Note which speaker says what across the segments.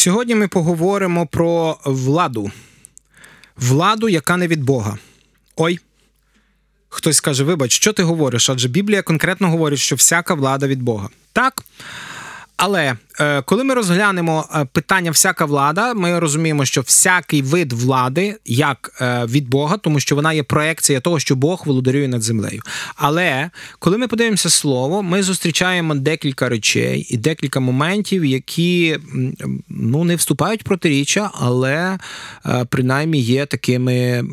Speaker 1: Сьогодні ми поговоримо про владу. Владу, яка не від Бога. Ой. Хтось скаже, вибач, що ти говориш? Адже Біблія конкретно говорить, що всяка влада від Бога. Так. Але е, коли ми розглянемо е, питання всяка влада, ми розуміємо, що всякий вид влади як е, від Бога, тому що вона є проекція того, що Бог володарює над землею. Але коли ми подивимося слово, ми зустрічаємо декілька речей і декілька моментів, які ну не вступають в протиріччя, але принаймні є такими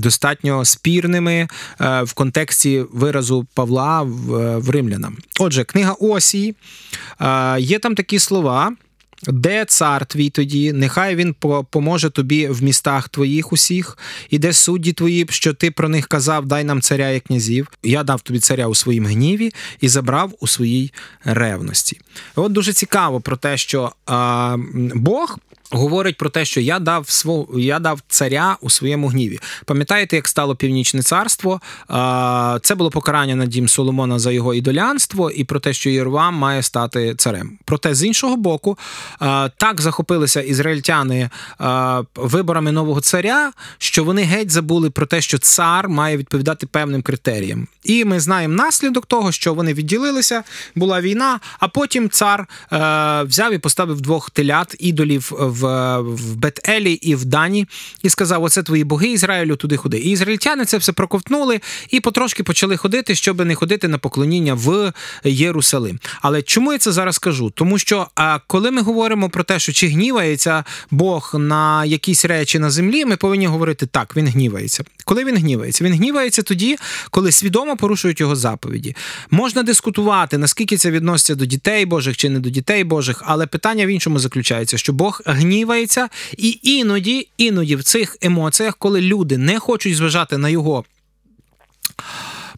Speaker 1: достатньо спірними в контексті виразу Павла в римлянам. Отже, книга Осії. Є там такі слова. Де цар твій тоді, нехай він поможе тобі в містах твоїх усіх, і де судді твої, що ти про них казав, дай нам царя і князів. Я дав тобі царя у своїм гніві і забрав у своїй ревності. От дуже цікаво про те, що а, Бог говорить про те, що я дав свого, я дав царя у своєму гніві. Пам'ятаєте, як стало північне царство? Це було покарання на дім Соломона за його ідолянство і про те, що Єрвам має стати царем. Проте з іншого боку, так захопилися ізраїльтяни виборами нового царя, що вони геть забули про те, що цар має відповідати певним критеріям. І ми знаємо наслідок того, що вони відділилися, була війна, а потім цар взяв і поставив двох телят ідолів в в Бет-Елі і в Дані, і сказав: Оце твої боги Ізраїлю, туди ходи. І ізраїльтяни це все проковтнули і потрошки почали ходити, щоб не ходити на поклоніння в Єрусалим. Але чому я це зараз кажу? Тому що коли ми говоримо про те, що чи гнівається Бог на якісь речі на землі, ми повинні говорити так, він гнівається. Коли він гнівається? Він гнівається тоді, коли свідомо порушують його заповіді. Можна дискутувати, наскільки це відноситься до дітей Божих чи не до дітей Божих, але питання в іншому заключається, що Бог гнівається, і іноді, іноді в цих емоціях, коли люди не хочуть зважати на його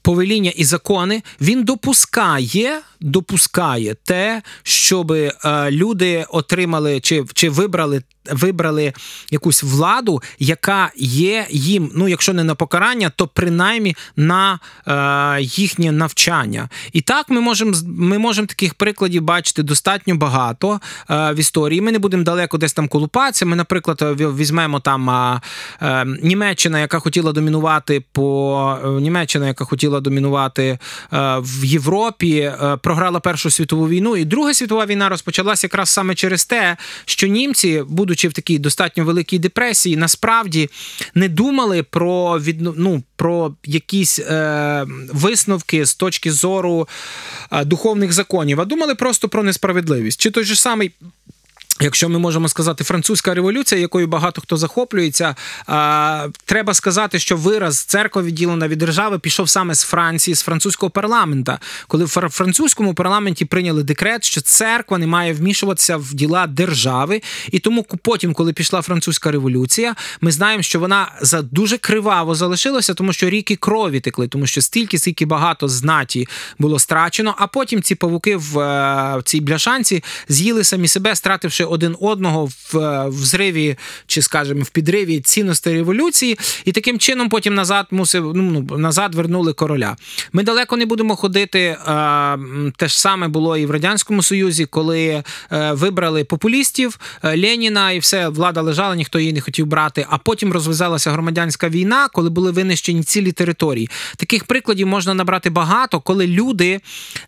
Speaker 1: повеління і закони, він допускає допускає те, щоб е, люди отримали чи чи вибрали вибрали якусь владу, яка є їм, ну якщо не на покарання, то принаймні на е, їхнє навчання. І так ми можемо ми можемо таких прикладів бачити достатньо багато е, в історії. Ми не будемо далеко десь там колупатися. Ми, наприклад, візьмемо там е, е, Німеччина, яка хотіла домінувати по е, Німеччина, яка хотіла домінувати е, в Європі програла Першу світову війну, і Друга світова війна розпочалася якраз саме через те, що німці, будучи в такій достатньо великій депресії, насправді не думали про від, ну, про якісь е, висновки з точки зору е, духовних законів, а думали просто про несправедливість. Чи той же самий Якщо ми можемо сказати французька революція, якою багато хто захоплюється, треба сказати, що вираз церква відділена від держави пішов саме з Франції, з французького парламента, коли в французькому парламенті прийняли декрет, що церква не має вмішуватися в діла держави. І тому потім, коли пішла французька революція, ми знаємо, що вона за дуже криваво залишилася, тому що ріки крові текли, тому що стільки, стільки багато знаті було страчено. А потім ці павуки в, е, в цій бляшанці з'їли самі себе, стративши один одного в, е, в зриві, чи, скажімо, в підриві цінностей революції, і таким чином потім назад мусив ну, ну назад вернули короля. Ми далеко не будемо ходити. Е, те ж саме було і в радянському союзі, коли е, вибрали популістів Леніна, і все влада лежала, ніхто її не хотів брати. А потім розв'язалася громадянська війна, коли були винищені цілі території. Таких прикладів можна набрати багато, коли люди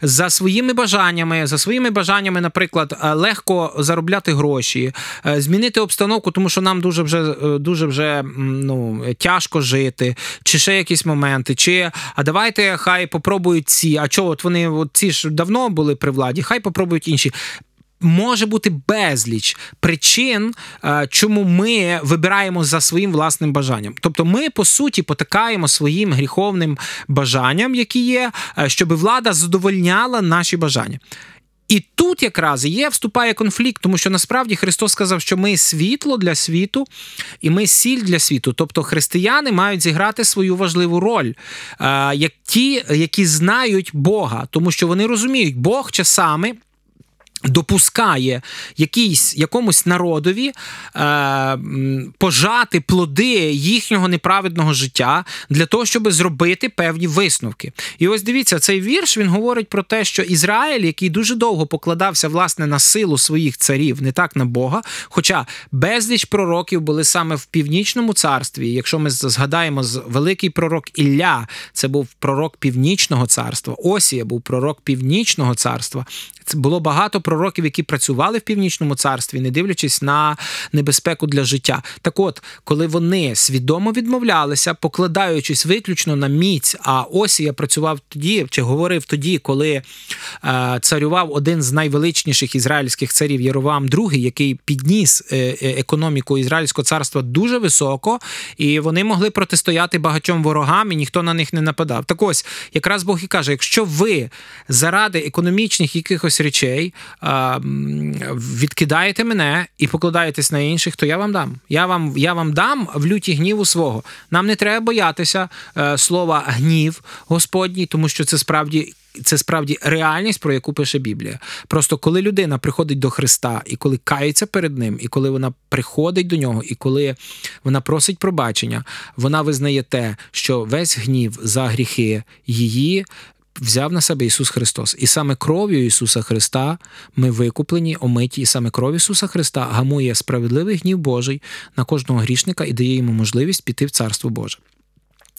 Speaker 1: за своїми бажаннями, за своїми бажаннями, наприклад, легко заробляти заробляти гроші, е, змінити обстановку, тому що нам дуже вже е, дуже вже ну, тяжко жити, чи ще якісь моменти, чи а давайте хай попробують ці. А чого от вони от ці ж давно були при владі, хай попробують інші. Може бути безліч причин, е, чому ми вибираємо за своїм власним бажанням. Тобто, ми по суті потикаємо своїм гріховним бажанням, які є, щоб влада задовольняла наші бажання. І тут якраз є вступає конфлікт, тому що насправді Христос сказав, що ми світло для світу і ми сіль для світу. Тобто християни мають зіграти свою важливу роль, як ті, які знають Бога, тому що вони розуміють, Бог часами допускає якийсь, якомусь народові е, пожати плоди їхнього неправедного життя для того, щоб зробити певні висновки. І ось дивіться, цей вірш він говорить про те, що Ізраїль, який дуже довго покладався власне на силу своїх царів, не так на Бога. Хоча безліч пророків були саме в північному царстві. Якщо ми згадаємо великий пророк Ілля, це був пророк північного царства. Осія був пророк північного царства Це було багато пророків, які працювали в північному царстві, не дивлячись на небезпеку для життя. Так, от, коли вони свідомо відмовлялися, покладаючись виключно на міць, а Осія працював тоді, чи говорив тоді, коли е, царював один з найвеличніших ізраїльських царів Єровам II, який підніс е, е, економіку ізраїльського царства дуже високо, і вони могли протистояти багатьом ворогам, і ніхто на них не нападав. Так ось якраз Бог і каже: якщо ви заради економічних якихось речей відкидаєте мене і покладаєтесь на інших, то я вам дам. Я вам я вам дам в люті гніву свого. Нам не треба боятися е, слова гнів Господній, тому що це справді. Це справді реальність, про яку пише Біблія. Просто коли людина приходить до Христа, і коли кається перед Ним, і коли вона приходить до нього, і коли вона просить пробачення, вона визнає те, що весь гнів за гріхи її взяв на себе Ісус Христос. І саме кров'ю Ісуса Христа ми викуплені, омиті, і саме кров Ісуса Христа гамує справедливий гнів Божий на кожного грішника і дає йому можливість піти в Царство Боже.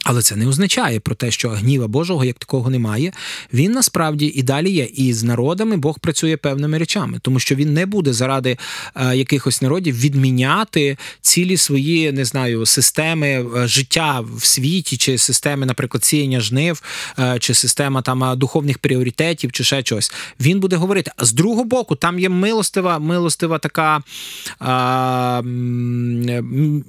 Speaker 1: Але це не означає про те, що гніва Божого як такого немає. Він насправді і далі є. І з народами Бог працює певними речами, тому що він не буде заради е, якихось народів відміняти цілі свої, не знаю, системи е, життя в світі, чи системи, наприклад, сіяння жнив, е, чи система там духовних пріоритетів, чи ще щось. Він буде говорити. А з другого боку, там є милостива, милостива така а,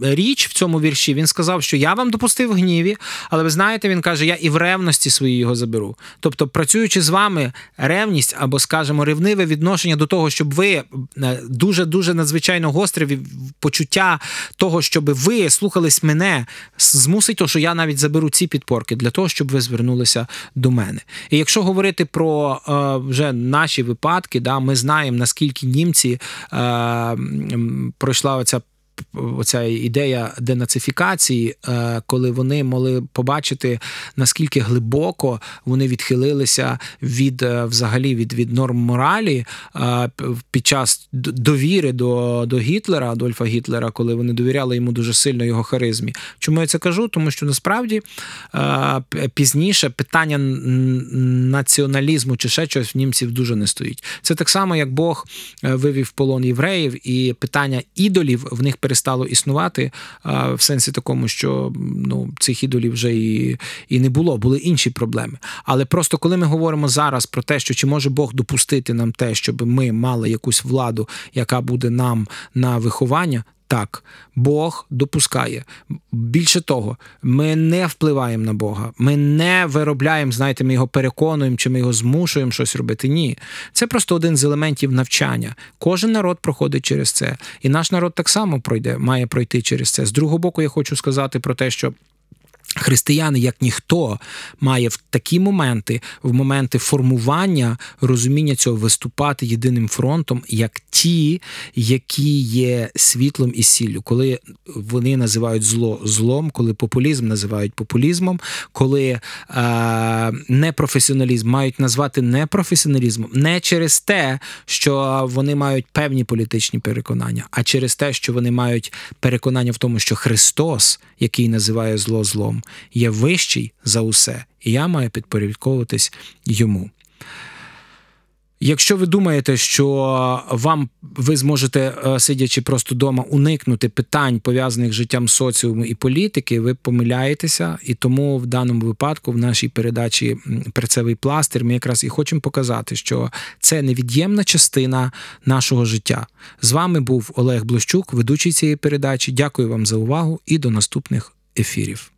Speaker 1: річ в цьому вірші. Він сказав, що я вам допустив гніві. Але ви знаєте, він каже: я і в ревності свої його заберу. Тобто, працюючи з вами, ревність або, скажімо, ревниве відношення до того, щоб ви дуже дуже надзвичайно гостре почуття того, щоб ви слухались мене, змусить то, що я навіть заберу ці підпорки для того, щоб ви звернулися до мене. І якщо говорити про е, вже наші випадки, да, ми знаємо наскільки німці е, пройшла оця оця ідея денацифікації, е, коли вони могли побачити наскільки глибоко вони відхилилися від е, взагалі від від норм моралі е, під час довіри до до Гітлера, Адольфа Гітлера, коли вони довіряли йому дуже сильно його харизмі. Чому я це кажу? Тому що насправді пізніше питання націоналізму чи ще щось в німців дуже не стоїть. Це так само, як Бог вивів полон євреїв, і питання ідолів в них перестало існувати в сенсі такому, що ну цих ідолів вже і, і не було, були інші проблеми. Але просто коли ми говоримо зараз про те, що чи може Бог допустити нам те, щоб ми мали якусь владу, яка буде нам на виховання. Так, Бог допускає. Більше того, ми не впливаємо на Бога, ми не виробляємо, знаєте, ми його переконуємо, чи ми його змушуємо щось робити. Ні. Це просто один з елементів навчання. Кожен народ проходить через це. І наш народ так само пройде, має пройти через це. З другого боку, я хочу сказати про те, що. Християни, як ніхто, має в такі моменти, в моменти формування розуміння цього виступати єдиним фронтом, як ті, які є світлом і сіллю, коли вони називають зло злом, коли популізм називають популізмом, коли е, непрофесіоналізм мають назвати непрофесіоналізмом не через те, що вони мають певні політичні переконання, а через те, що вони мають переконання в тому, що Христос, який називає зло злом є вищий за усе, і я маю підпорядковуватись йому. Якщо ви думаєте, що вам ви зможете, е, сидячи просто вдома, уникнути питань, пов'язаних з життям соціуму і політики, ви помиляєтеся, і тому в даному випадку, в нашій передачі перцевий пластир, ми якраз і хочемо показати, що це невід'ємна частина нашого життя. З вами був Олег Блощук, ведучий цієї передачі. Дякую вам за увагу і до наступних ефірів.